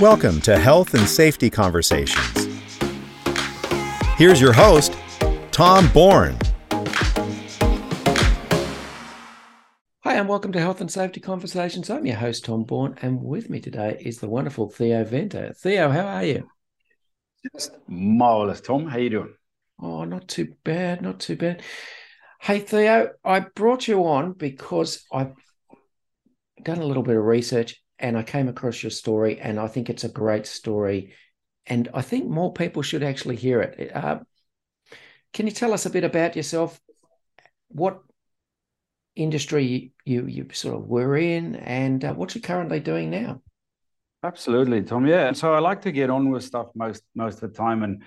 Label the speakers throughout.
Speaker 1: Welcome to Health and Safety Conversations. Here's your host, Tom Bourne.
Speaker 2: Hi, and welcome to Health and Safety Conversations. I'm your host, Tom Bourne, and with me today is the wonderful Theo Venter. Theo, how are you?
Speaker 3: Just marvelous, Tom. How are you doing?
Speaker 2: Oh, not too bad, not too bad. Hey, Theo, I brought you on because I've done a little bit of research and I came across your story, and I think it's a great story. And I think more people should actually hear it. Uh, can you tell us a bit about yourself? What industry you you sort of were in, and uh, what you're currently doing now?
Speaker 3: Absolutely, Tom. Yeah. So I like to get on with stuff most most of the time and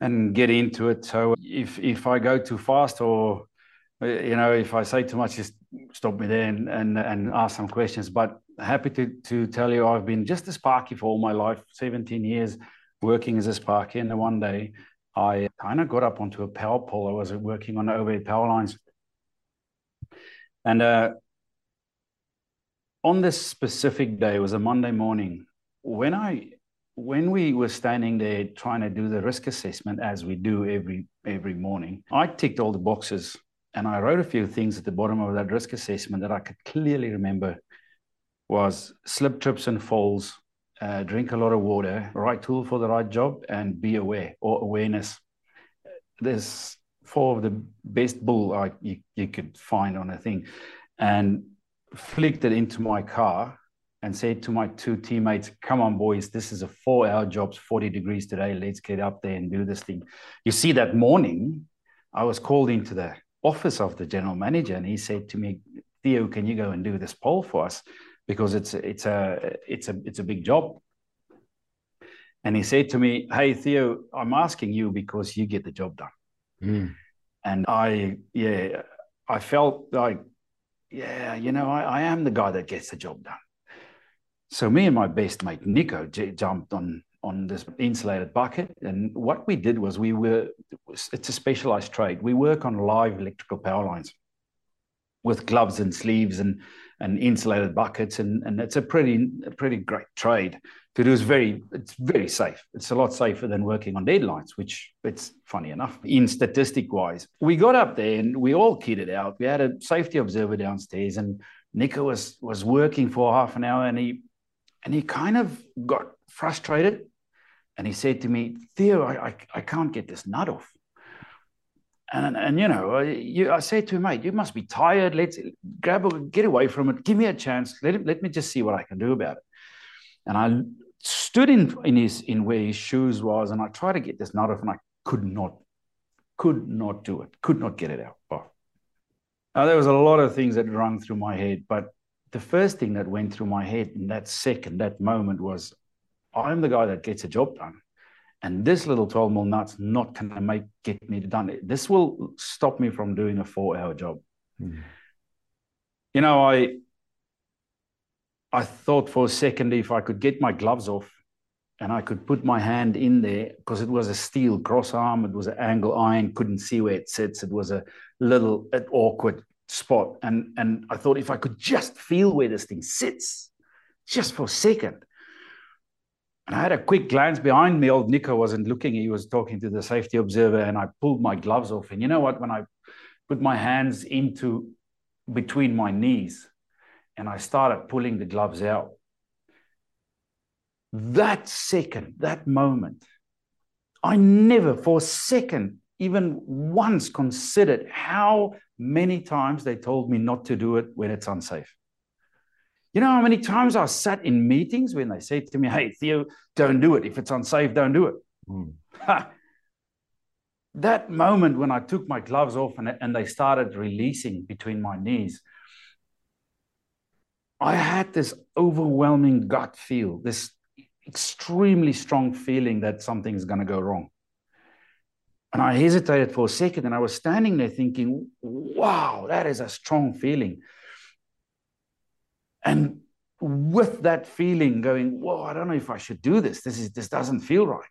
Speaker 3: and get into it. So if if I go too fast or you know if I say too much, just stop me there and and, and ask some questions. But happy to to tell you I've been just a sparky for all my life, 17 years working as a sparky, and one day I kind of got up onto a power pole. I was working on the overhead power lines. And uh, on this specific day, it was a Monday morning, when I when we were standing there trying to do the risk assessment as we do every every morning, I ticked all the boxes and I wrote a few things at the bottom of that risk assessment that I could clearly remember was slip trips and falls, uh, drink a lot of water, right tool for the right job, and be aware or awareness. There's four of the best bull I, you, you could find on a thing, and flicked it into my car and said to my two teammates, Come on, boys, this is a four hour job, 40 degrees today. Let's get up there and do this thing. You see, that morning, I was called into the office of the general manager and he said to me, Theo, can you go and do this pole for us? Because it's it's a it's a it's a big job. And he said to me, Hey Theo, I'm asking you because you get the job done.
Speaker 2: Mm.
Speaker 3: And I yeah, I felt like, yeah, you know, I, I am the guy that gets the job done. So me and my best mate Nico j- jumped on on this insulated bucket, and what we did was we were it's a specialized trade. We work on live electrical power lines with gloves and sleeves and and insulated buckets, and and it's a pretty a pretty great trade to do. It's very it's very safe. It's a lot safer than working on deadlines, which it's funny enough in statistic wise. We got up there and we all kitted out. We had a safety observer downstairs, and Nico was was working for half an hour, and he and he kind of got frustrated and he said to me, Theo, I, I, I can't get this nut off. And, and you know, I, you, I said to him, mate, you must be tired. Let's grab a, get away from it. Give me a chance. Let, let me just see what I can do about it. And I stood in, in, his, in where his shoes was and I tried to get this nut off and I could not, could not do it, could not get it out. Oh. Now, there was a lot of things that rung through my head, but the first thing that went through my head in that second, that moment was, I'm the guy that gets a job done. And this little 12 mil nut's not going to make get me done. it This will stop me from doing a four hour job. Mm. You know, I I thought for a second if I could get my gloves off and I could put my hand in there because it was a steel cross arm, it was an angle iron, couldn't see where it sits. It was a little awkward spot. And, and I thought if I could just feel where this thing sits, just for a second. And I had a quick glance behind me. Old Nico wasn't looking, he was talking to the safety observer, and I pulled my gloves off. And you know what? When I put my hands into between my knees, and I started pulling the gloves out. That second, that moment, I never for a second, even once considered how many times they told me not to do it when it's unsafe. You know how many times I sat in meetings when they said to me, Hey, Theo, don't do it. If it's unsafe, don't do it. Mm. that moment when I took my gloves off and, and they started releasing between my knees, I had this overwhelming gut feel, this extremely strong feeling that something's going to go wrong. And I hesitated for a second and I was standing there thinking, wow, that is a strong feeling. And with that feeling going, whoa, I don't know if I should do this. This is this doesn't feel right.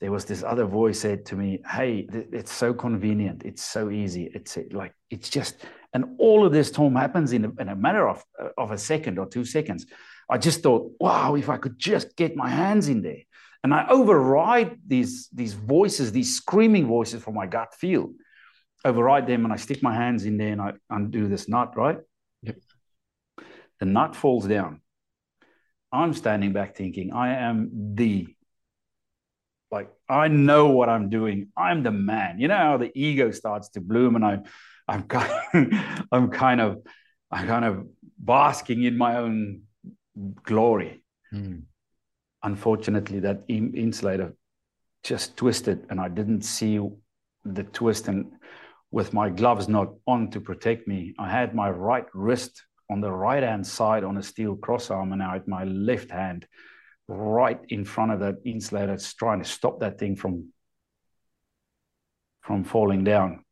Speaker 3: There was this other voice said to me, Hey, it's so convenient. It's so easy. It's like it's just and all of this, Tom, happens in a, in a matter of, uh, of a second or two seconds. I just thought, wow, if I could just get my hands in there. And I override these, these voices, these screaming voices from my gut feel, override them, and I stick my hands in there and I undo this knot, right? The nut falls down. I'm standing back thinking, I am the, like, I know what I'm doing. I'm the man. You know how the ego starts to bloom and I, I'm kind, of, I'm kind of, I'm kind of basking in my own glory. Mm. Unfortunately, that insulator just twisted, and I didn't see the twist. And with my gloves not on to protect me, I had my right wrist on the right hand side on a steel cross arm, and I had my left hand right in front of that insulator, it's trying to stop that thing from from falling down.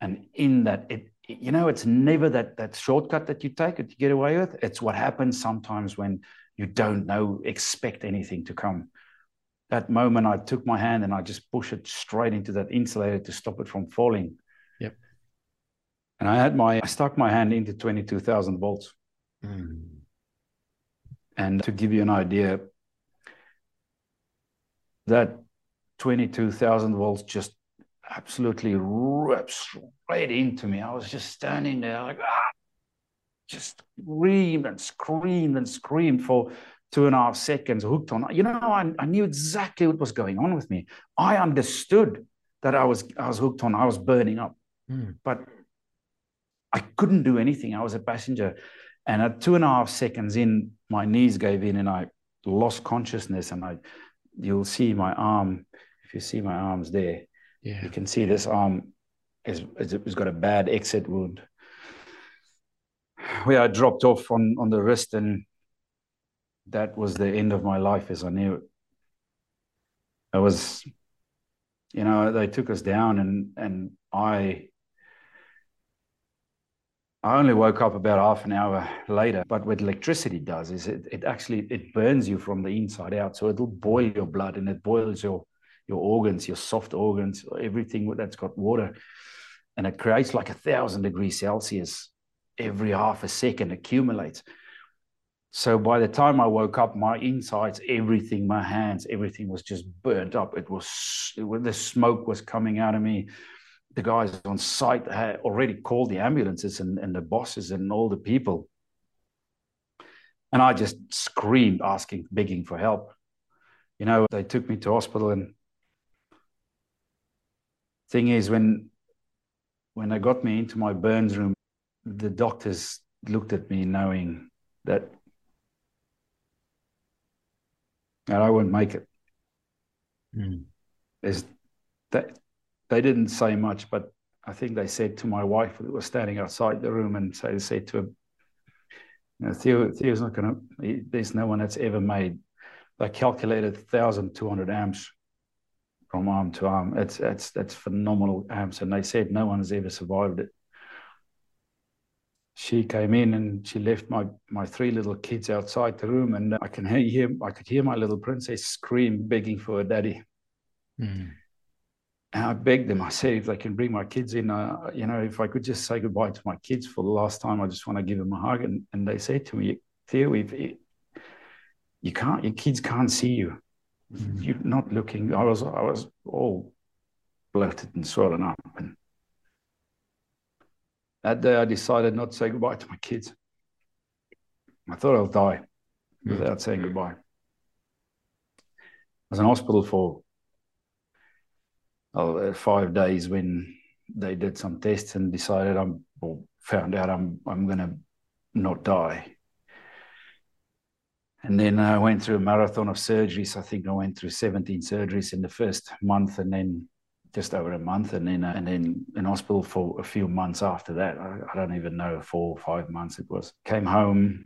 Speaker 3: And in that, it, you know, it's never that that shortcut that you take that you get away with. It's what happens sometimes when you don't know, expect anything to come. That moment, I took my hand and I just pushed it straight into that insulator to stop it from falling. And I had my, I stuck my hand into 22,000 volts. Mm. And to give you an idea, that 22,000 volts just absolutely ripped straight into me. I was just standing there like, ah, just screamed and screamed and screamed for two and a half seconds, hooked on. You know, I, I knew exactly what was going on with me. I understood that I was I was hooked on. I was burning up, mm. but I couldn't do anything. I was a passenger, and at two and a half seconds in, my knees gave in, and I lost consciousness. And I, you'll see my arm. If you see my arms there, yeah. You can see this arm is, has got a bad exit wound. Where I dropped off on, on the wrist, and that was the end of my life as I knew it. I was, you know, they took us down, and and I I only woke up about half an hour later. But what electricity does is it, it actually it burns you from the inside out. So it'll boil your blood and it boils your your organs, your soft organs, everything that's got water. And it creates like a thousand degrees Celsius every half a second, accumulates. So by the time I woke up, my insides, everything, my hands, everything was just burnt up. It was, the smoke was coming out of me. The guys on site had already called the ambulances and, and the bosses and all the people. And I just screamed, asking, begging for help. You know, they took me to hospital and thing is when when they got me into my burns room, the doctors looked at me knowing that that I wouldn't make it. Mm. There's that they didn't say much, but I think they said to my wife that was standing outside the room and so they said to him, you know, Theo, Theo's not gonna there's no one that's ever made they calculated 1,200 amps from arm to arm. It's it's that's phenomenal amps, and they said no one has ever survived it. She came in and she left my my three little kids outside the room, and I can hear I could hear my little princess scream, begging for her daddy.
Speaker 2: Mm.
Speaker 3: And I begged them. I said, if they can bring my kids in, uh, you know, if I could just say goodbye to my kids for the last time, I just want to give them a hug. And, and they said to me, Theo, if it, you can't, your kids can't see you. Mm-hmm. You're not looking. I was, I was all bloated and swollen up. And that day, I decided not to say goodbye to my kids. I thought I'll die mm-hmm. without saying goodbye. I was in hospital for uh, five days when they did some tests and decided I'm or found out I'm I'm going to not die. And then I went through a marathon of surgeries. I think I went through 17 surgeries in the first month, and then just over a month, and then uh, and then in hospital for a few months after that. I, I don't even know four or five months it was. Came home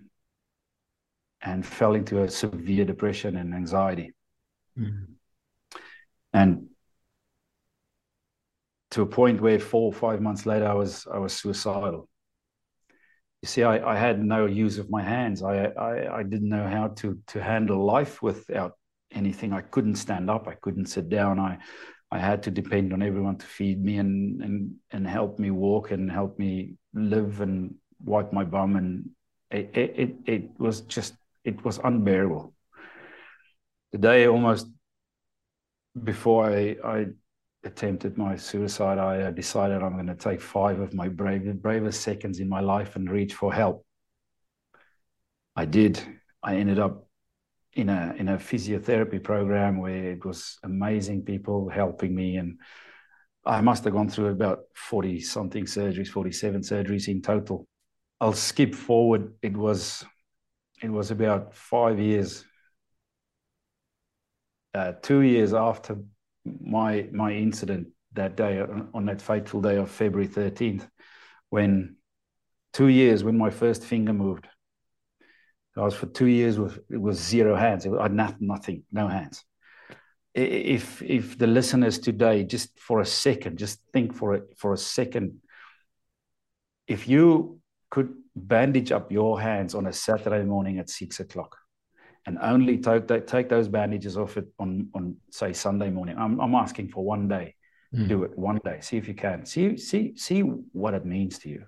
Speaker 3: and fell into a severe depression and anxiety. Mm-hmm. And to a point where four or five months later, I was I was suicidal. You see, I, I had no use of my hands. I, I I didn't know how to to handle life without anything. I couldn't stand up. I couldn't sit down. I I had to depend on everyone to feed me and and and help me walk and help me live and wipe my bum. And it it it was just it was unbearable. The day almost before I I attempted my suicide, I uh, decided I'm going to take five of my brave, bravest seconds in my life and reach for help. I did. I ended up in a in a physiotherapy program where it was amazing people helping me, and I must have gone through about forty something surgeries, forty seven surgeries in total. I'll skip forward. It was it was about five years, uh, two years after my my incident that day on that fateful day of February 13th, when two years when my first finger moved. I was for two years with it was zero hands. I had nothing, no hands. If if the listeners today, just for a second, just think for it for a second, if you could bandage up your hands on a Saturday morning at six o'clock, and only take, take those bandages off it on, on say Sunday morning. I'm, I'm asking for one day. Mm. Do it one day. See if you can. See see see what it means to you.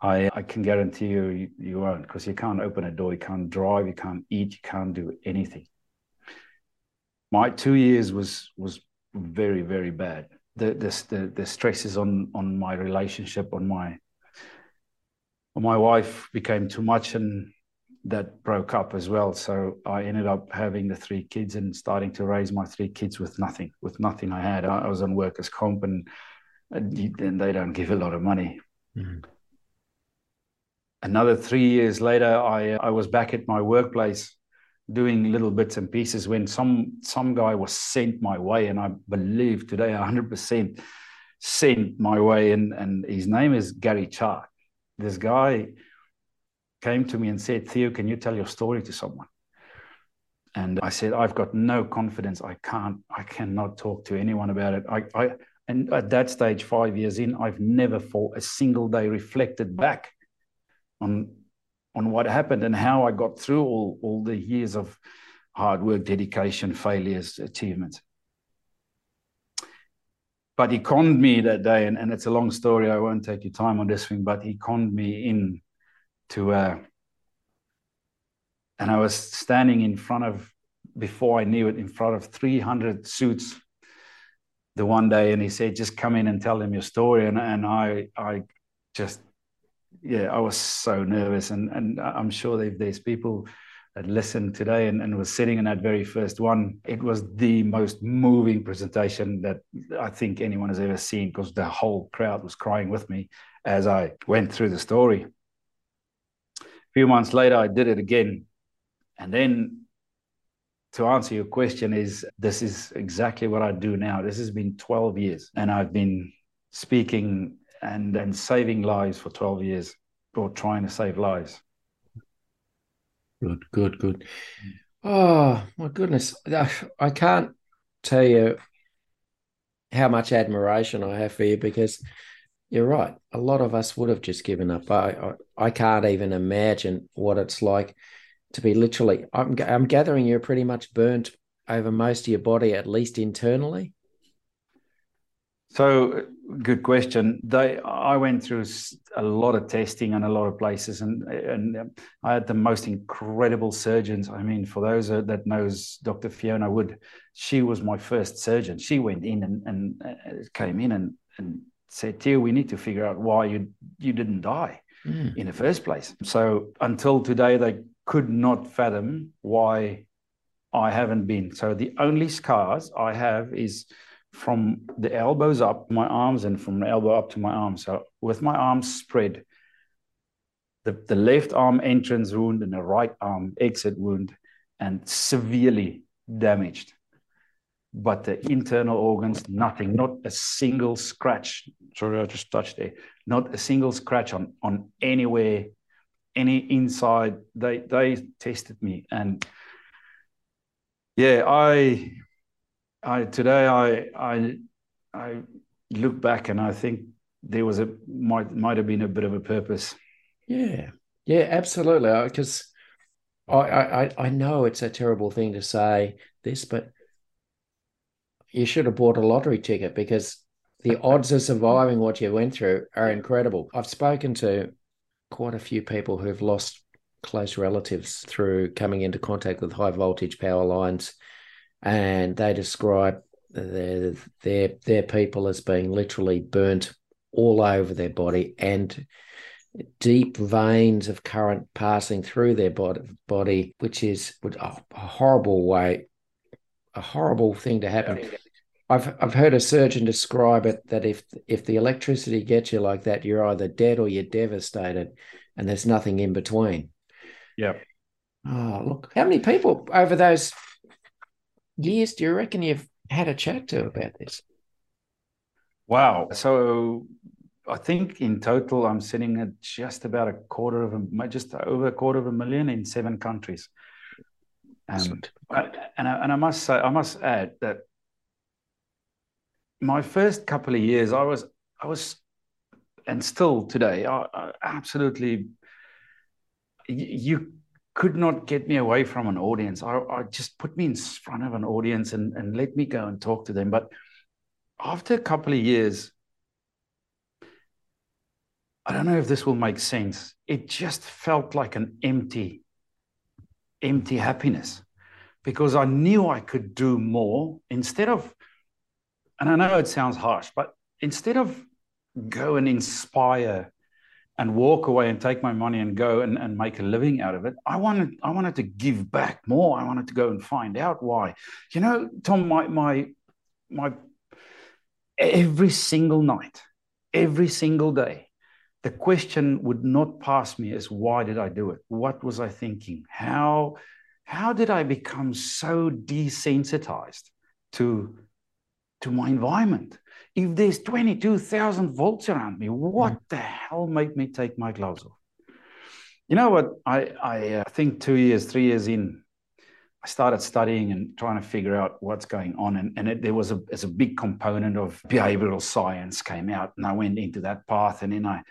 Speaker 3: I I can guarantee you you, you won't because you can't open a door, you can't drive, you can't eat, you can't do anything. My two years was was very very bad. The the the, the stresses on on my relationship, on my on my wife became too much, and that broke up as well. So I ended up having the three kids and starting to raise my three kids with nothing, with nothing I had. I, was on workers' comp and, and they don't give a lot of money. Mm-hmm. Another three years later, I, I was back at my workplace doing little bits and pieces when some some guy was sent my way, and I believe today 100% sent my way, and, and his name is Gary Chark. This guy came to me and said, Theo, can you tell your story to someone? And I said, I've got no confidence. I can't, I cannot talk to anyone about it. I, I, and at that stage, five years in, I've never for a single day reflected back on, on what happened and how I got through all, all the years of hard work, dedication, failures, achievements. But he conned me that day, and, and it's a long story. I won't take your time on this thing, but he conned me in to uh, and I was standing in front of before I knew it in front of 300 suits the one day and he said just come in and tell them your story. And and I I just yeah I was so nervous and and I'm sure there's people that listened today and, and was sitting in that very first one it was the most moving presentation that I think anyone has ever seen because the whole crowd was crying with me as I went through the story few months later, I did it again. And then to answer your question is this is exactly what I do now. This has been 12 years and I've been speaking and, and saving lives for 12 years or trying to save lives.
Speaker 2: Good, good, good. Oh my goodness. I can't tell you how much admiration I have for you because you're right. A lot of us would have just given up. I, I, I can't even imagine what it's like to be literally. I'm, I'm gathering you're pretty much burnt over most of your body, at least internally.
Speaker 3: So, good question. They, I went through a lot of testing and a lot of places, and and um, I had the most incredible surgeons. I mean, for those that knows Dr. Fiona Wood, she was my first surgeon. She went in and and uh, came in and and said, "Theo, we need to figure out why you you didn't die mm. in the first place." So until today, they could not fathom why I haven't been. So the only scars I have is from the elbows up my arms and from the elbow up to my arms. So with my arms spread, the, the left arm entrance wound and the right arm exit wound and severely damaged. But the internal organs, nothing, not a single scratch. Sorry, I just touched there. Not a single scratch on, on anywhere, any inside. They they tested me. And yeah, I I today I I I look back and I think there was a might might have been a bit of a purpose.
Speaker 2: Yeah, yeah, absolutely. Because I I I know it's a terrible thing to say this, but you should have bought a lottery ticket because the odds of surviving what you went through are incredible. I've spoken to quite a few people who've lost close relatives through coming into contact with high voltage power lines and they describe their their their people as being literally burnt all over their body and deep veins of current passing through their body, body which is oh, a horrible way, a horrible thing to happen. I've I've heard a surgeon describe it that if if the electricity gets you like that, you're either dead or you're devastated, and there's nothing in between.
Speaker 3: Yeah.
Speaker 2: Oh, look, how many people over those years do you reckon you've had a chat to about this?
Speaker 3: Wow. So I think in total, I'm sitting at just about a quarter of a, just over a quarter of a million in seven countries. Um, and, I, and I must say, I must add that my first couple of years, I was, I was, and still today, I, I absolutely, you could not get me away from an audience. I, I, just put me in front of an audience and, and let me go and talk to them. But after a couple of years, I don't know if this will make sense. It just felt like an empty, empty happiness because I knew I could do more instead of, and I know it sounds harsh, but instead of go and inspire and walk away and take my money and go and, and make a living out of it. I wanted I wanted to give back more. I wanted to go and find out why. You know, Tom, my my my every single night, every single day, the question would not pass me as why did I do it? What was I thinking? How how did I become so desensitized to to my environment? if there's 22,000 volts around me, what mm. the hell made me take my gloves off? You know what? I, I uh, think two years, three years in, I started studying and trying to figure out what's going on. And, and it, there was a, a big component of behavioral science came out. And I went into that path and then I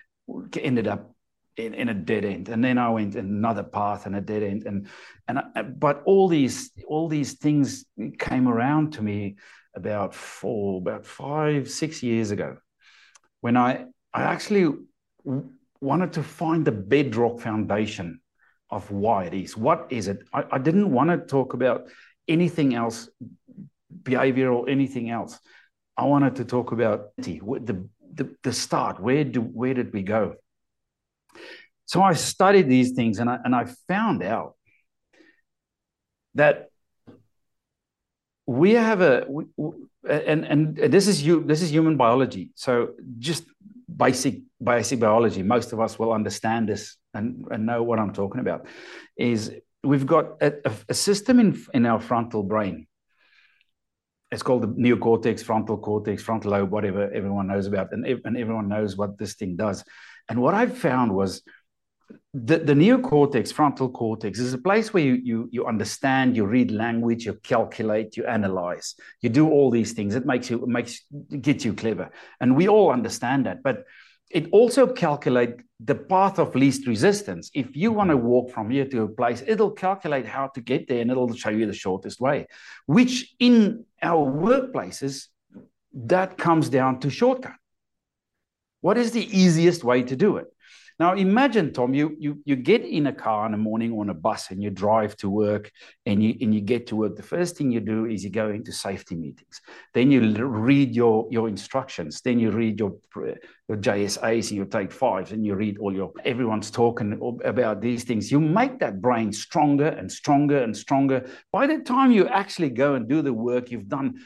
Speaker 3: ended up in, in a dead end. And then I went another path and a dead end. And, and I, but all these, all these things came around to me about four, about five, six years ago, when I, I actually wanted to find the bedrock foundation of why it is. What is it? I, I didn't want to talk about anything else, behavior or anything else. I wanted to talk about the, the, the start. Where, do, where did we go? So I studied these things and I, and I found out that we have a and and this is you this is human biology. So just basic basic biology most of us will understand this and, and know what i'm talking about is we've got a, a system in in our frontal brain. It's called the neocortex frontal cortex frontal lobe whatever everyone knows about and, and everyone knows what this thing does. And what i found was the, the neocortex, frontal cortex, is a place where you, you, you understand, you read language, you calculate, you analyze, you do all these things. It makes you it makes gets you clever, and we all understand that. But it also calculate the path of least resistance. If you mm-hmm. want to walk from here to a place, it'll calculate how to get there, and it'll show you the shortest way. Which in our workplaces, that comes down to shortcut. What is the easiest way to do it? Now imagine, Tom, you you you get in a car in the morning on a bus and you drive to work and you and you get to work. The first thing you do is you go into safety meetings. Then you read your your instructions. Then you read your your JSAs and you take fives and you read all your everyone's talking about these things. You make that brain stronger and stronger and stronger. By the time you actually go and do the work, you've done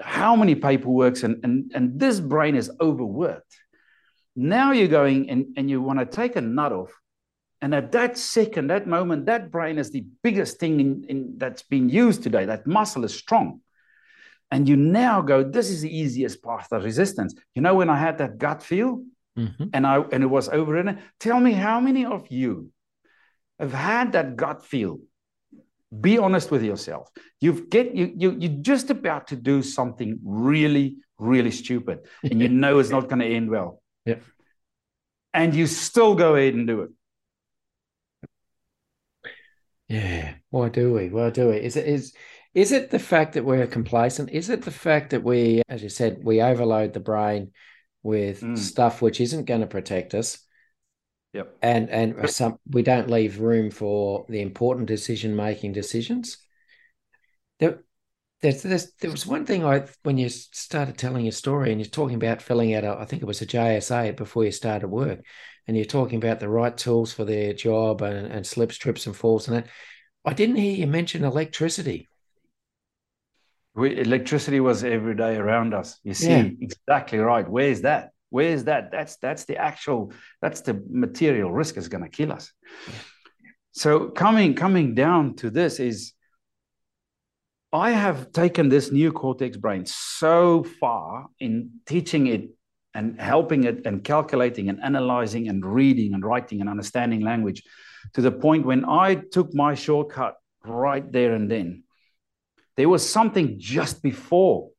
Speaker 3: how many paperworks and and and this brain is overworked now you're going and, and you want to take a nut off. And at that second, that moment, that brain is the biggest thing in, in, that's been used today. That muscle is strong. And you now go, this is the easiest path of resistance. You know, when I had that gut feel mm-hmm. and I and it was overridden, tell me how many of you have had that gut feel? Be honest with yourself. You've get you, you you're just about to do something really, really stupid, and you know it's not going to end well
Speaker 2: yeah.
Speaker 3: And you still go ahead and do it.
Speaker 2: Yeah. Why do we? Why do we? Is it is is it the fact that we're complacent? Is it the fact that we, as you said, we overload the brain with mm. stuff which isn't going to protect us?
Speaker 3: Yep.
Speaker 2: And and some we don't leave room for the important decision making decisions. There, there's, there's, there was one thing I when you started telling your story and you're talking about filling out a, I think it was a JSA before you started work, and you're talking about the right tools for their job and, and slips, trips, and falls and that. I didn't hear you mention electricity.
Speaker 3: We, electricity was every day around us. You see, yeah. exactly right. Where's that? Where's that? That's that's the actual. That's the material risk is going to kill us. So coming coming down to this is I have taken this neocortex brain so far in teaching it and helping it and calculating and analyzing and reading and writing and understanding language to the point when I took my shortcut right there and then. There was something just before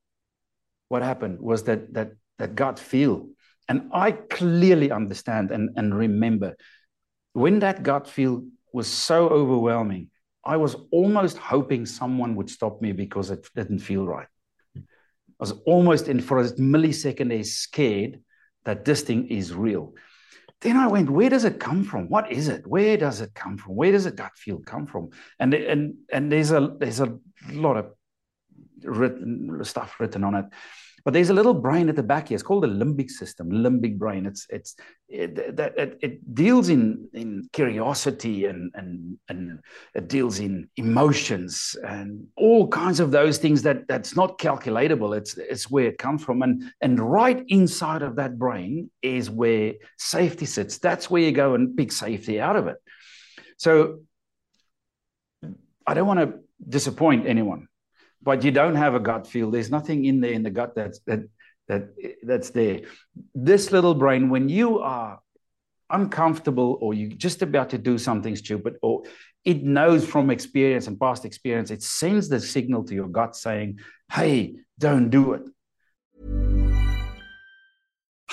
Speaker 3: what happened was that that that gut feel. And I clearly understand and, and remember when that gut feel was so overwhelming I was almost hoping someone would stop me because it didn't feel right. I was almost in for a millisecond a scared that this thing is real. Then I went, where does it come from? What is it? Where does it come from? Where does a gut feel come from? And and and there's a there's a lot of written stuff written on it. But there's a little brain at the back here. It's called the limbic system, limbic brain. It's it's it, it, it, deals in in curiosity and and and it deals in emotions and all kinds of those things that that's not calculatable. It's it's where it comes from. And and right inside of that brain is where safety sits. That's where you go and pick safety out of it. So I don't want to disappoint anyone but you don't have a gut feel. There's nothing in there in the gut that's that that that's there. This little brain, when you are uncomfortable or you're just about to do something stupid, or it knows from experience and past experience, it sends the signal to your gut saying, "Hey, don't do it."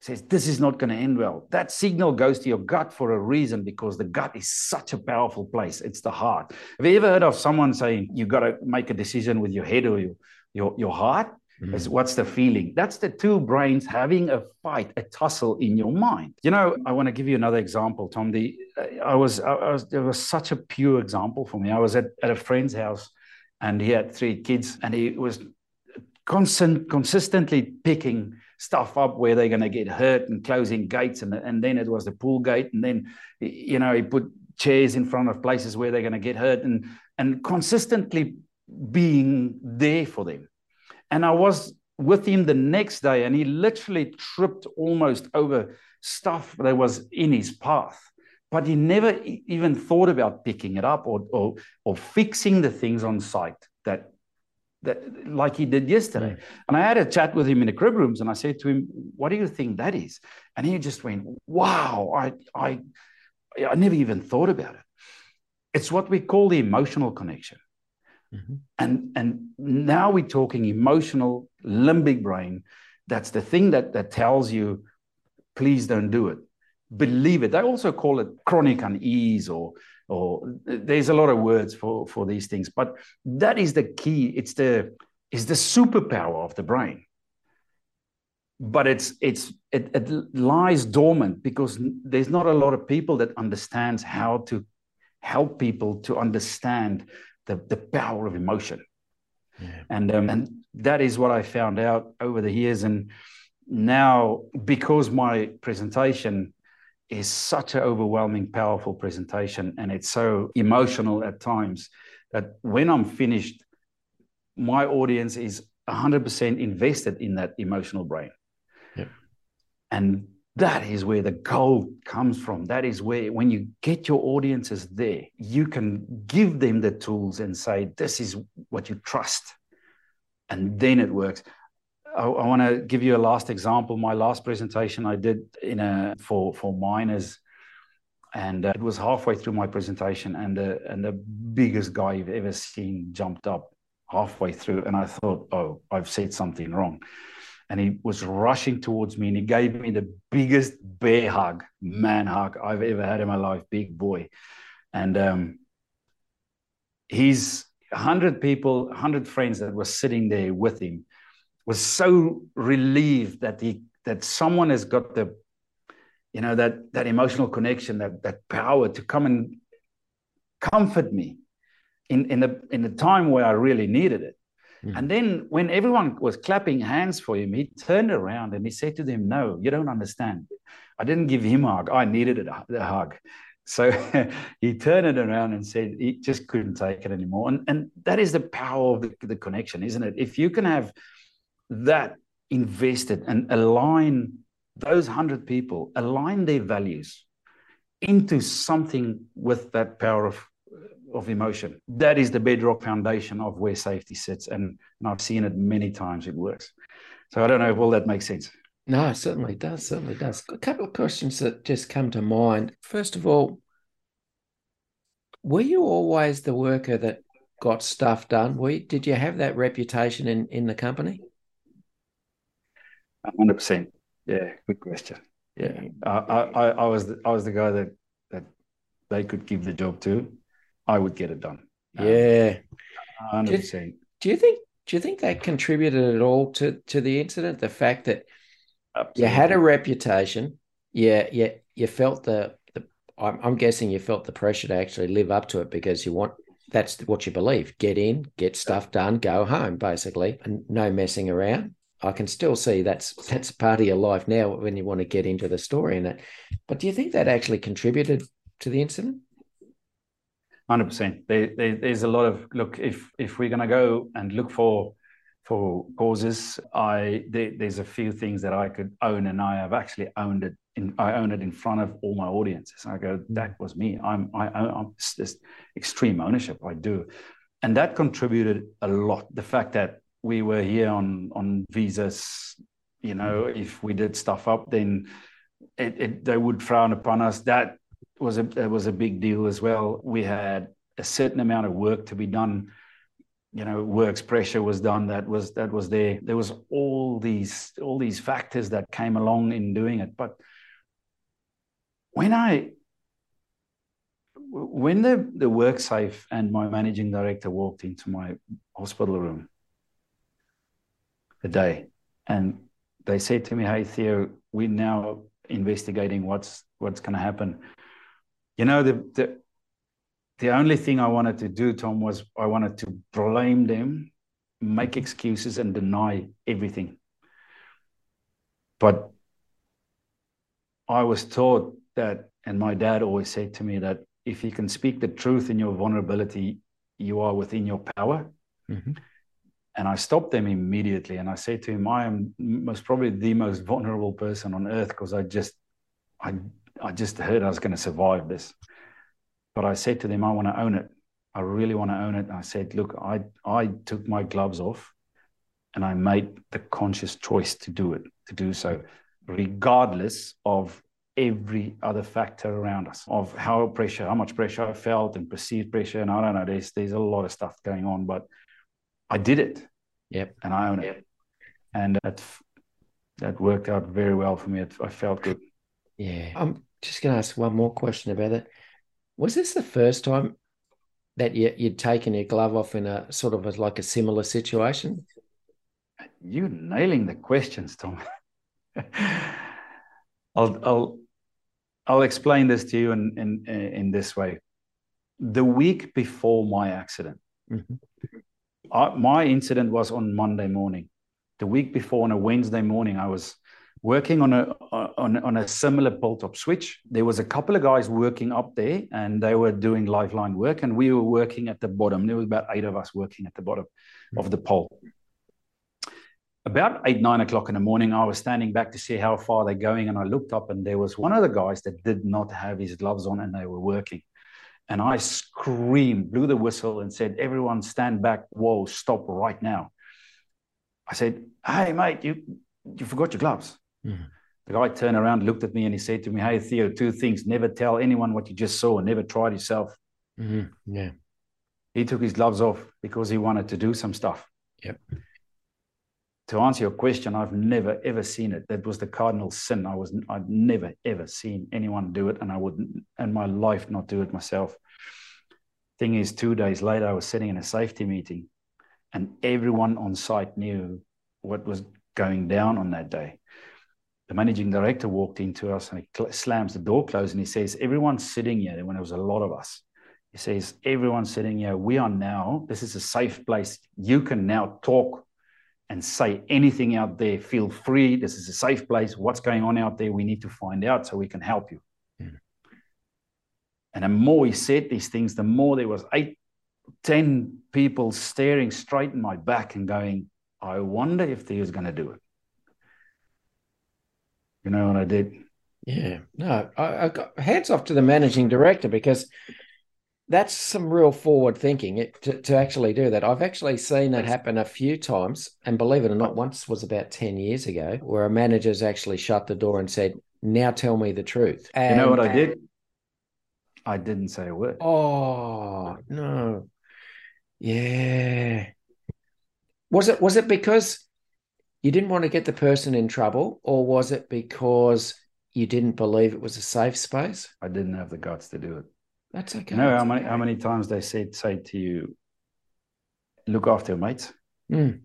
Speaker 3: Says this is not going to end well. That signal goes to your gut for a reason because the gut is such a powerful place. It's the heart. Have you ever heard of someone saying you got to make a decision with your head or your your, your heart? Mm. What's the feeling? That's the two brains having a fight, a tussle in your mind. You know, I want to give you another example, Tom. The I was, I was there was such a pure example for me. I was at, at a friend's house, and he had three kids, and he was constant, consistently picking stuff up where they're going to get hurt and closing gates, and and then it was the pool gate, and then you know he put chairs in front of places where they're going to get hurt, and and consistently being there for them and I was with him the next day, and he literally tripped almost over stuff that was in his path. But he never even thought about picking it up or, or, or fixing the things on site that, that like he did yesterday. Mm. And I had a chat with him in the crib rooms, and I said to him, "What do you think that is?" And he just went, "Wow, I I I never even thought about it." It's what we call the emotional connection. Mm-hmm. And, and now we're talking emotional limbic brain. That's the thing that, that tells you, please don't do it. Believe it. They also call it chronic unease or or there's a lot of words for, for these things, but that is the key. It's the is the superpower of the brain. But it's it's it, it lies dormant because there's not a lot of people that understands how to help people to understand the, the power of emotion. Yeah. And, um, and that is what I found out over the years. And now, because my presentation is such an overwhelming, powerful presentation, and it's so emotional at times that when I'm finished, my audience is 100% invested in that emotional brain. Yeah. And that is where the gold comes from. That is where, when you get your audiences there, you can give them the tools and say, This is what you trust. And then it works. I, I want to give you a last example. My last presentation I did in a for for miners, and uh, it was halfway through my presentation, and the and the biggest guy you've ever seen jumped up halfway through, and I thought, oh, I've said something wrong and he was rushing towards me and he gave me the biggest bear hug, man hug I've ever had in my life, big boy. And um, he's 100 people, 100 friends that were sitting there with him was so relieved that he that someone has got the you know that that emotional connection that that power to come and comfort me in in the in the time where I really needed it Mm. And then when everyone was clapping hands for him, he turned around and he said to them, No, you don't understand. I didn't give him a hug. I needed a, a hug. So he turned it around and said he just couldn't take it anymore. And, and that is the power of the, the connection, isn't it? If you can have that invested and align those 100 people, align their values into something with that power of of emotion. That is the bedrock foundation of where safety sits. And, and I've seen it many times, it works. So I don't know if all that makes sense.
Speaker 2: No, it certainly does. Certainly does. A couple of questions that just come to mind. First of all, were you always the worker that got stuff done? Were you, did you have that reputation in, in the company?
Speaker 3: 100%. Yeah, good question. Yeah, I, I, I was the, I was the guy that that they could give the job to, I would get it done.
Speaker 2: Um, yeah, hundred percent. Do you think? Do you think that contributed at all to to the incident? The fact that Absolutely. you had a reputation, yeah, yeah, you felt the, the I'm, I'm guessing you felt the pressure to actually live up to it because you want that's what you believe. Get in, get stuff done, go home, basically, and no messing around. I can still see that's that's part of your life now when you want to get into the story and that. But do you think that actually contributed to the incident?
Speaker 3: Hundred percent. There, there, there's a lot of look. If if we're gonna go and look for for causes, I there, there's a few things that I could own, and I have actually owned it. In, I own it in front of all my audiences. I go, mm. that was me. I'm I, I'm this extreme ownership. I do, and that contributed a lot. The fact that we were here on on visas, you know, mm. if we did stuff up, then it, it, they would frown upon us. That was a was a big deal as well. We had a certain amount of work to be done you know works pressure was done that was that was there there was all these all these factors that came along in doing it but when i when the the WorkSafe and my managing director walked into my hospital room a day and they said to me hey theo we're now investigating what's what's going to happen you know the, the the only thing I wanted to do, Tom, was I wanted to blame them, make excuses, and deny everything. But I was taught that, and my dad always said to me that if you can speak the truth in your vulnerability, you are within your power. Mm-hmm. And I stopped them immediately. And I said to him, I am most probably the most vulnerable person on earth because I just, I, I just heard I was going to survive this. But I said to them, I want to own it. I really want to own it. And I said, look, I, I took my gloves off and I made the conscious choice to do it, to do so, regardless of every other factor around us, of how pressure, how much pressure I felt and perceived pressure. And I don't know, there's there's a lot of stuff going on, but I did it.
Speaker 2: Yep.
Speaker 3: And I own it. And that that worked out very well for me. I felt good.
Speaker 2: Yeah. I'm just gonna ask one more question about it. Was this the first time that you, you'd taken your glove off in a sort of a, like a similar situation?
Speaker 3: You're nailing the questions, Tom. I'll I'll I'll explain this to you in in in this way. The week before my accident, mm-hmm. I, my incident was on Monday morning. The week before, on a Wednesday morning, I was working on a on, on a similar pole top switch. There was a couple of guys working up there, and they were doing live line work, and we were working at the bottom. There was about eight of us working at the bottom of the pole. About eight nine o'clock in the morning, I was standing back to see how far they're going, and I looked up, and there was one of the guys that did not have his gloves on, and they were working. And I screamed, blew the whistle, and said, "Everyone, stand back! Whoa, stop right now!" I said, "Hey, mate, you you forgot your gloves." Mm. The guy turned around, looked at me, and he said to me, Hey, Theo, two things. Never tell anyone what you just saw, and never try it yourself.
Speaker 2: Mm-hmm. Yeah.
Speaker 3: He took his gloves off because he wanted to do some stuff.
Speaker 2: Yep.
Speaker 3: To answer your question, I've never ever seen it. That was the cardinal sin. I was I'd never ever seen anyone do it, and I would in my life not do it myself. Thing is, two days later, I was sitting in a safety meeting, and everyone on site knew what was going down on that day the managing director walked into us and he cl- slams the door closed and he says, Everyone's sitting here. When there was a lot of us, he says, Everyone's sitting here. We are now, this is a safe place. You can now talk and say anything out there. Feel free. This is a safe place. What's going on out there? We need to find out so we can help you. Mm. And the more he said these things, the more there was eight, ten people staring straight in my back and going, I wonder if he was going to do it. You know what I did?
Speaker 2: Yeah, no, I, I got hands off to the managing director because that's some real forward thinking it, to, to actually do that. I've actually seen that happen a few times, and believe it or not, once was about ten years ago, where a manager's actually shut the door and said, "Now tell me the truth."
Speaker 3: And, you know what I did? I didn't say a word.
Speaker 2: Oh no, yeah. Was it was it because you didn't want to get the person in trouble, or was it because you didn't believe it was a safe space?
Speaker 3: I didn't have the guts to do it.
Speaker 2: That's okay.
Speaker 3: You know how many how many times they said say to you, look after your mates.
Speaker 2: Mm.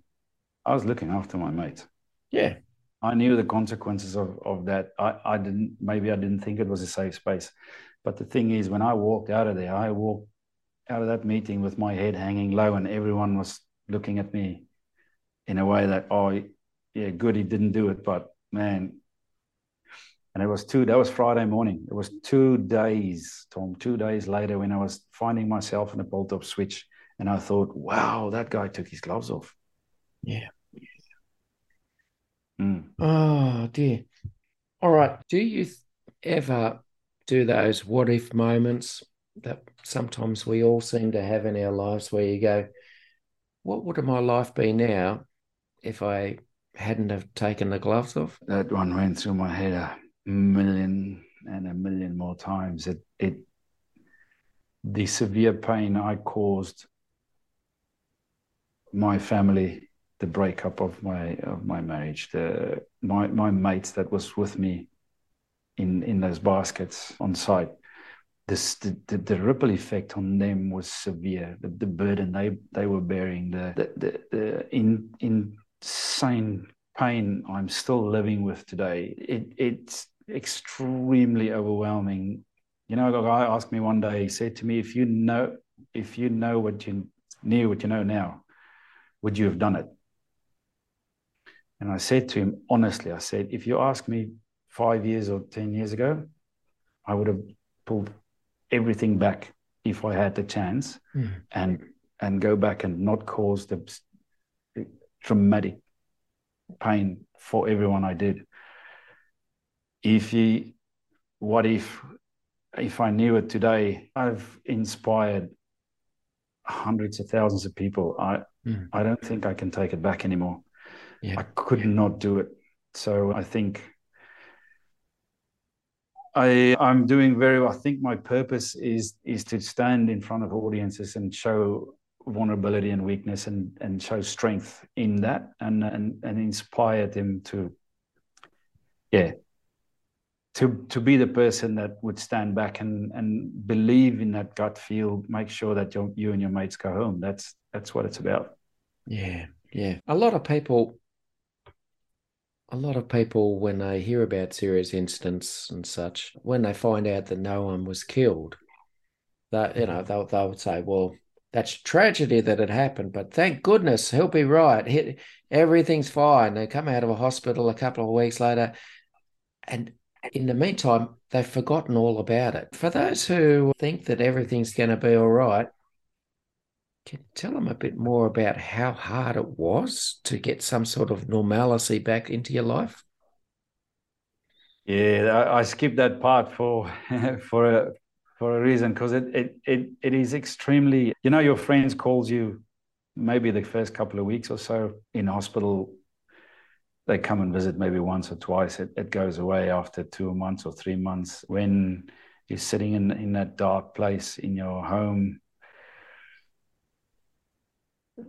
Speaker 3: I was looking after my mates.
Speaker 2: Yeah.
Speaker 3: I knew the consequences of, of that. I, I didn't maybe I didn't think it was a safe space. But the thing is when I walked out of there, I walked out of that meeting with my head hanging low and everyone was looking at me in a way that, oh, yeah, good he didn't do it, but man, and it was two. That was Friday morning. It was two days, Tom. Two days later, when I was finding myself in a pole top switch, and I thought, wow, that guy took his gloves off.
Speaker 2: Yeah.
Speaker 3: Mm.
Speaker 2: Oh dear. All right. Do you ever do those what if moments that sometimes we all seem to have in our lives where you go, what would my life be now if I hadn't have taken the gloves off?
Speaker 3: That one went through my head million and a million more times. It, it, the severe pain I caused my family, the breakup of my of my marriage, the my my mates that was with me in in those baskets on site. This the, the, the ripple effect on them was severe. The, the burden they they were bearing, the the the, the in, insane pain I'm still living with today. It it's extremely overwhelming. You know, a guy asked me one day. He said to me, "If you know, if you know what you knew, what you know now, would you have done it?" And I said to him honestly, I said, "If you ask me five years or ten years ago, I would have pulled everything back if I had the chance,
Speaker 2: mm.
Speaker 3: and and go back and not cause the traumatic pain for everyone I did. If he, what if, if I knew it today, I've inspired hundreds of thousands of people. I,
Speaker 2: mm.
Speaker 3: I don't think I can take it back anymore.
Speaker 2: Yeah.
Speaker 3: I could
Speaker 2: yeah.
Speaker 3: not do it. So I think I I'm doing very well. I think my purpose is is to stand in front of audiences and show vulnerability and weakness and and show strength in that and and and inspire them to yeah to to be the person that would stand back and and believe in that gut feel make sure that you you and your mates go home that's that's what it's about
Speaker 2: yeah yeah a lot of people a lot of people when they hear about serious incidents and such when they find out that no one was killed that you know they'll, they'll say well that's tragedy that it happened, but thank goodness he'll be right. He, everything's fine. They come out of a hospital a couple of weeks later, and in the meantime, they've forgotten all about it. For those who think that everything's going to be all right, can you tell them a bit more about how hard it was to get some sort of normalcy back into your life?
Speaker 3: Yeah, I, I skipped that part for for a for a reason because it, it it it is extremely you know your friends calls you maybe the first couple of weeks or so in hospital they come and visit maybe once or twice it, it goes away after two months or three months when you're sitting in in that dark place in your home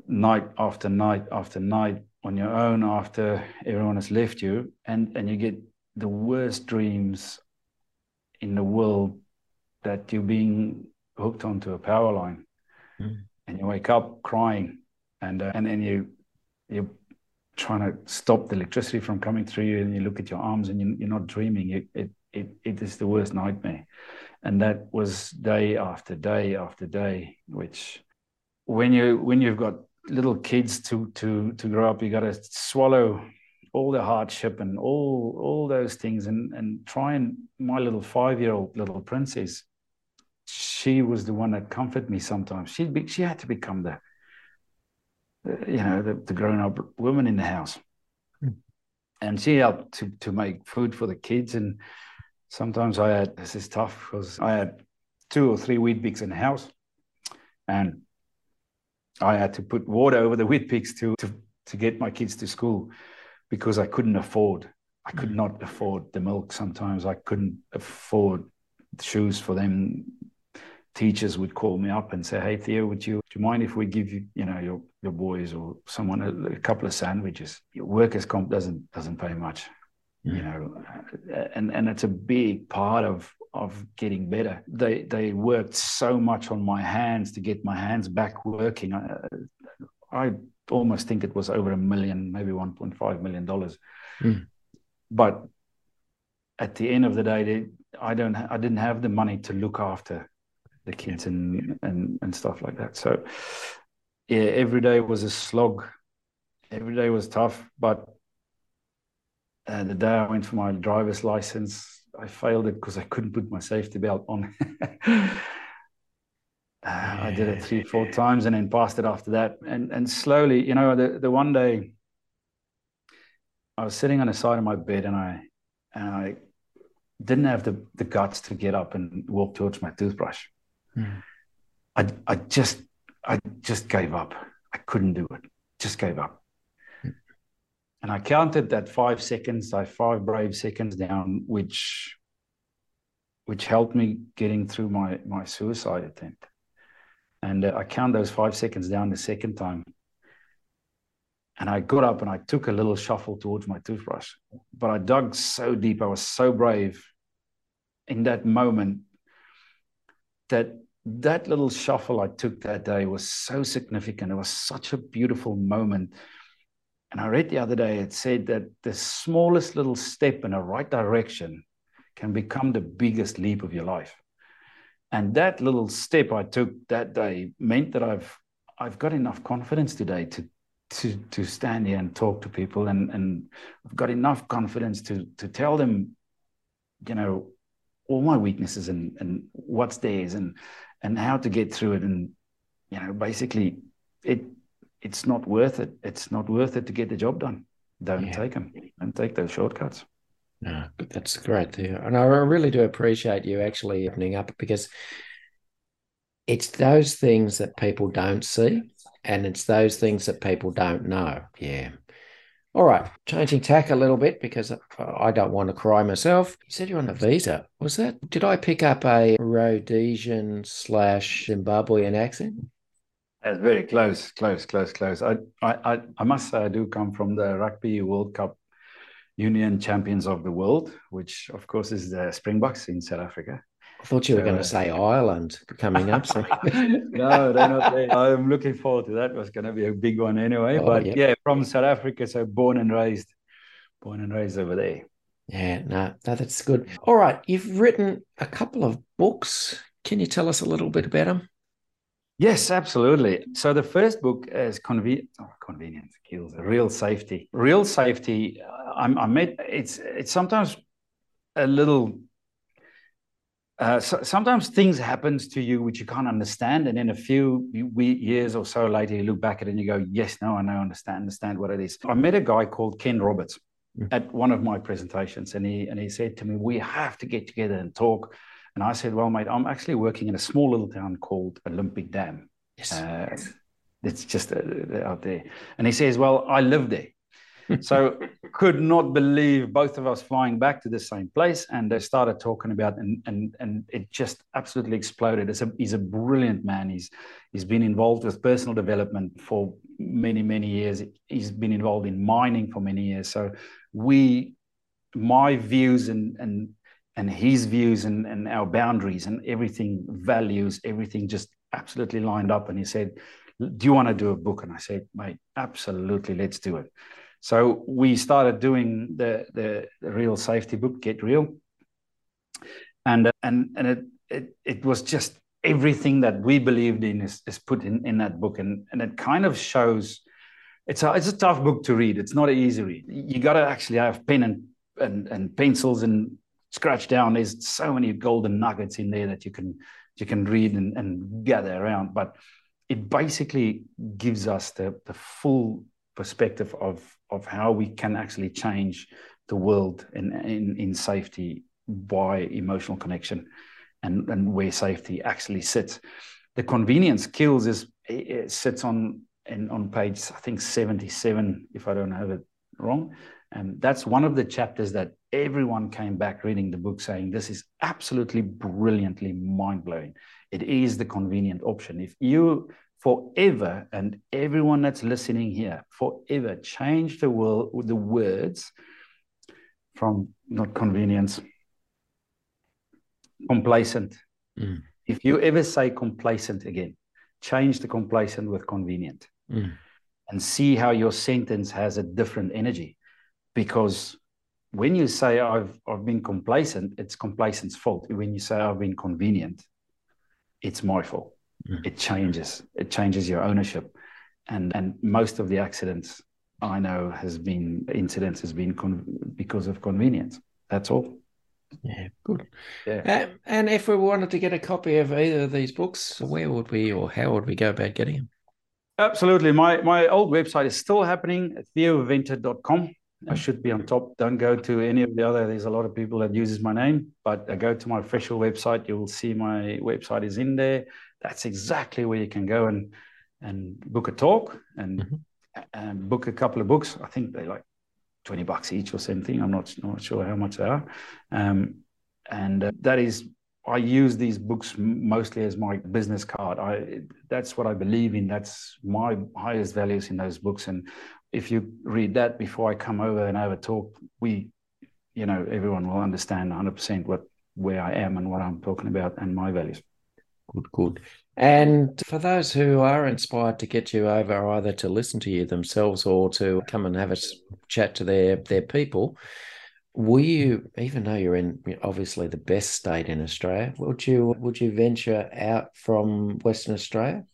Speaker 3: night after night after night on your own after everyone has left you and and you get the worst dreams in the world that you're being hooked onto a power line
Speaker 2: mm.
Speaker 3: and you wake up crying and uh, and then you you're trying to stop the electricity from coming through you and you look at your arms and you, are not dreaming it, it it it is the worst nightmare and that was day after day after day which when you when you've got little kids to to to grow up you got to swallow all the hardship and all all those things and and try and my little five year old little princess she was the one that comforted me sometimes. She she had to become the, you know, the, the grown up woman in the house,
Speaker 2: mm.
Speaker 3: and she helped to to make food for the kids. And sometimes I had this is tough because I had two or three Weet-Bix in the house, and I had to put water over the Weet-Bix to to to get my kids to school because I couldn't afford. I could hmm. not afford the milk. Sometimes I couldn't afford shoes for them teachers would call me up and say, "Hey Theo, would you, would you mind if we give you, you know, your your boys or someone a, a couple of sandwiches? Your workers' comp doesn't doesn't pay much, you know, and and it's a big part of of getting better. They they worked so much on my hands to get my hands back working. I, I almost think it was over a million, maybe one point five million dollars,
Speaker 2: mm.
Speaker 3: but at the end of the day, they, I don't, I didn't have the money to look after the kids and and and stuff like that. So yeah, every day was a slog. Every day was tough, but uh, the day I went for my driver's license, I failed it because I couldn't put my safety belt on. uh, I did it three, four times, and then passed it after that. And and slowly, you know, the the one day I was sitting on the side of my bed, and I and I didn't have the, the guts to get up and walk towards my toothbrush.
Speaker 2: Mm.
Speaker 3: I, I just I just gave up. I couldn't do it. Just gave up.
Speaker 2: Mm.
Speaker 3: And I counted that five seconds, I five brave seconds down, which which helped me getting through my my suicide attempt. And uh, I count those five seconds down the second time, And I got up and I took a little shuffle towards my toothbrush. But I dug so deep, I was so brave in that moment that that little shuffle I took that day was so significant. It was such a beautiful moment. And I read the other day, it said that the smallest little step in the right direction can become the biggest leap of your life. And that little step I took that day meant that I've I've got enough confidence today to to to stand here and talk to people and and I've got enough confidence to to tell them, you know, all my weaknesses and and what's theirs and and how to get through it. And you know, basically it it's not worth it. It's not worth it to get the job done. Don't yeah. take them. Don't take those shortcuts.
Speaker 2: No, but that's great. There. And I really do appreciate you actually opening up because it's those things that people don't see and it's those things that people don't know. Yeah. All right, changing tack a little bit because I don't want to cry myself. You said you're on a visa. Was that? Did I pick up a Rhodesian slash Zimbabwean accent?
Speaker 3: That's very close, close, close, close. I, I, I must say I do come from the Rugby World Cup Union Champions of the World, which of course is the Springboks in South Africa.
Speaker 2: I thought you were going to say Ireland coming up. So.
Speaker 3: no, they're not there. I'm looking forward to that. It was going to be a big one anyway. Oh, but yeah, from South Africa, so born and raised, born and raised over there.
Speaker 2: Yeah, no, no, that's good. All right, you've written a couple of books. Can you tell us a little bit about them?
Speaker 3: Yes, absolutely. So the first book is conven- oh, convenience kills real safety. Real safety. Uh, I'm, I met. It's it's sometimes a little uh, so, sometimes things happen to you which you can't understand, and then a few years or so later, you look back at it and you go, "Yes, no, I know, understand, understand what it is." I met a guy called Ken Roberts mm. at one of my presentations, and he and he said to me, "We have to get together and talk." And I said, "Well, mate, I'm actually working in a small little town called Olympic Dam. Yes. Uh, it's just uh, out there." And he says, "Well, I live there." so could not believe both of us flying back to the same place and they started talking about and and and it just absolutely exploded. A, he's a brilliant man. He's he's been involved with personal development for many many years. He's been involved in mining for many years. So we my views and and and his views and, and our boundaries and everything values everything just absolutely lined up. And he said do you want to do a book? And i said mate absolutely let's do it so we started doing the, the, real safety book, Get Real, and and and it it, it was just everything that we believed in is, is put in, in that book, and and it kind of shows. It's a it's a tough book to read. It's not an easy read. You got to actually have pen and, and and pencils and scratch down. There's so many golden nuggets in there that you can you can read and, and gather around. But it basically gives us the the full perspective of of how we can actually change the world in in, in safety by emotional connection and, and where safety actually sits. The convenience kills is it sits on in, on page I think 77 if I don't have it wrong. And that's one of the chapters that everyone came back reading the book saying this is absolutely brilliantly mind-blowing. It is the convenient option. If you forever, and everyone that's listening here, forever change the world, with the words from not convenience, complacent. Mm. If you ever say complacent again, change the complacent with convenient mm. and see how your sentence has a different energy. Because when you say I've, I've been complacent, it's complacent's fault. When you say I've been convenient, it's my fault. It changes. It changes your ownership. And and most of the accidents i know has been incidents has been con- because of convenience. That's all.
Speaker 2: Yeah good. Yeah. Um, and if we wanted to get a copy of either of these books where would we or how would we go about getting them?
Speaker 3: Absolutely. My my old website is still happening at theoventer.com I should be on top. Don't go to any of the other. There's a lot of people that uses my name, but I go to my official website. You will see my website is in there that's exactly where you can go and and book a talk and, mm-hmm. and book a couple of books. I think they're like 20 bucks each or something. I'm not, not sure how much they are. Um, and uh, that is, I use these books mostly as my business card. I that's what I believe in. That's my highest values in those books. And if you read that before I come over and a talk, we, you know, everyone will understand 100% what where I am and what I'm talking about and my values.
Speaker 2: Good, good. And for those who are inspired to get you over, either to listen to you themselves or to come and have a chat to their their people, will you, even though you're in obviously the best state in Australia, would you would you venture out from Western Australia?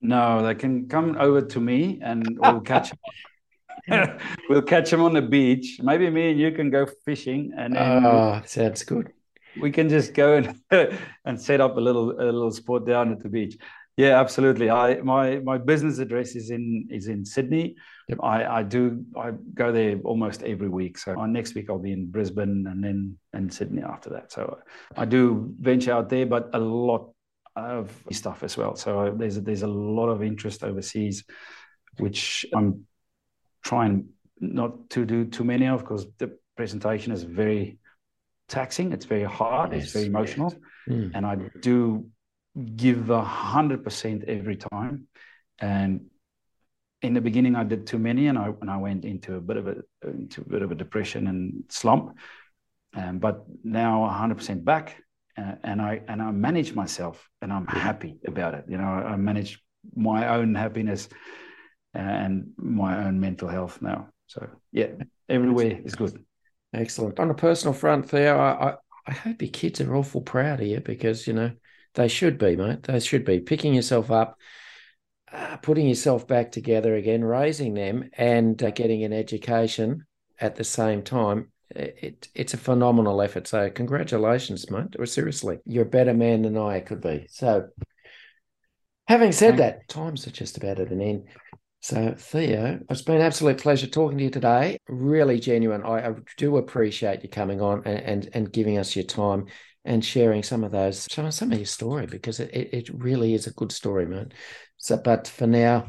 Speaker 3: No, they can come over to me and we'll catch we'll catch them on the beach. Maybe me and you can go fishing and then
Speaker 2: oh, sounds good
Speaker 3: we can just go and and set up a little a little sport down at the beach. Yeah, absolutely. I my my business address is in is in Sydney. Yep. I I do I go there almost every week. So uh, next week I'll be in Brisbane and then and Sydney after that. So I do venture out there, but a lot of stuff as well. So there's a, there's a lot of interest overseas, which I'm trying not to do too many of because the presentation is very taxing. It's very hard. Yes, it's very emotional, mm. and I do give a hundred percent every time. And in the beginning, I did too many, and I and I went into a bit of a into a bit of a depression and slump. Um, but now, hundred percent back, uh, and I and I manage myself, and I'm happy about it. You know, I manage my own happiness and my own mental health now. So yeah, everywhere is good.
Speaker 2: Excellent. On a personal front, Theo, I, I, I hope your kids are awful proud of you because, you know, they should be, mate. They should be picking yourself up, uh, putting yourself back together again, raising them, and uh, getting an education at the same time. It, it's a phenomenal effort. So, congratulations, mate. Seriously, you're a better man than I could be. So, having said that, times are just about at an end. So, Theo, it's been an absolute pleasure talking to you today. Really genuine. I, I do appreciate you coming on and, and, and giving us your time and sharing some of those, some, some of your story because it, it really is a good story, man. So, but for now,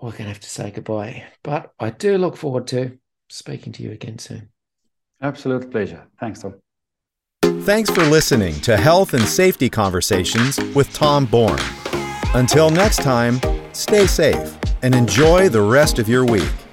Speaker 2: We're going to have to say goodbye, but I do look forward to speaking to you again soon.
Speaker 3: Absolute pleasure. Thanks, Tom.
Speaker 1: Thanks for listening to Health and Safety Conversations with Tom Bourne. Until next time, stay safe and enjoy the rest of your week.